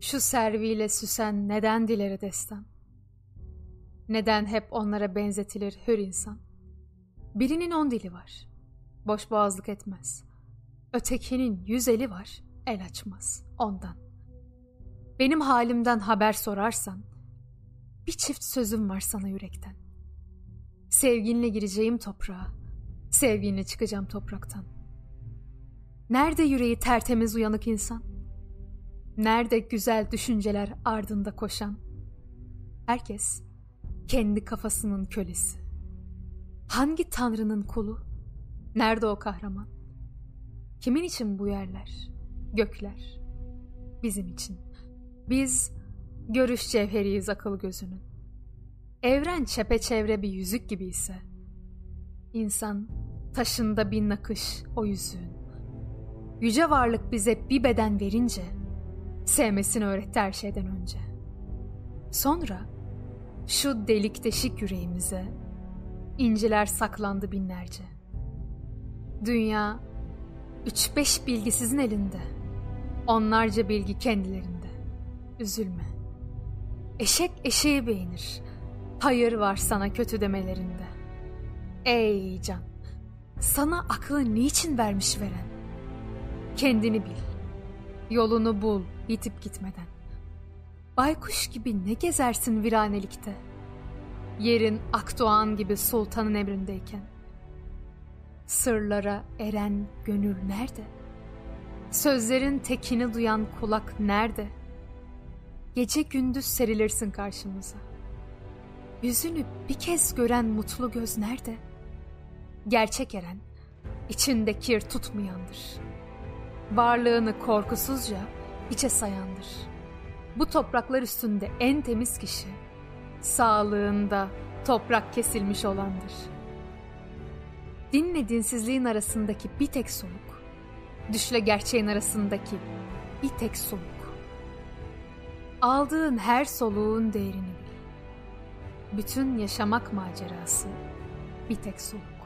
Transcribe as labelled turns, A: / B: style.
A: Şu serviyle süsen neden dilere destan? Neden hep onlara benzetilir hür insan? Birinin on dili var, boş boğazlık etmez. Ötekinin yüz eli var, el açmaz ondan. Benim halimden haber sorarsan, bir çift sözüm var sana yürekten. Sevginle gireceğim toprağa, sevginle çıkacağım topraktan. Nerede yüreği tertemiz uyanık insan? Nerede güzel düşünceler ardında koşan? Herkes kendi kafasının kölesi. Hangi tanrının kulu? Nerede o kahraman? Kimin için bu yerler, gökler? Bizim için. Biz görüş cevheriyiz akıl gözünün. Evren çepeçevre bir yüzük gibi ise, insan taşında bir nakış o yüzüğün. Yüce varlık bize bir beden verince, sevmesini öğretti her şeyden önce. Sonra şu delik deşik yüreğimize inciler saklandı binlerce. Dünya üç beş bilgisizin elinde, onlarca bilgi kendilerinde. Üzülme. Eşek eşeği beğenir. Hayır var sana kötü demelerinde. Ey can, sana aklı niçin vermiş veren? Kendini bil. Yolunu bul yitip gitmeden. Baykuş gibi ne gezersin viranelikte? Yerin Akdoğan gibi sultanın emrindeyken. Sırlara eren gönül nerede? Sözlerin tekini duyan kulak nerede? Gece gündüz serilirsin karşımıza. Yüzünü bir kez gören mutlu göz nerede? Gerçek eren, içinde kir tutmayandır. Varlığını korkusuzca içe sayandır. Bu topraklar üstünde en temiz kişi, sağlığında toprak kesilmiş olandır. Dinle dinsizliğin arasındaki bir tek soluk, düşle gerçeğin arasındaki bir tek soluk. Aldığın her soluğun değerini bil. Bütün yaşamak macerası bir tek soluk.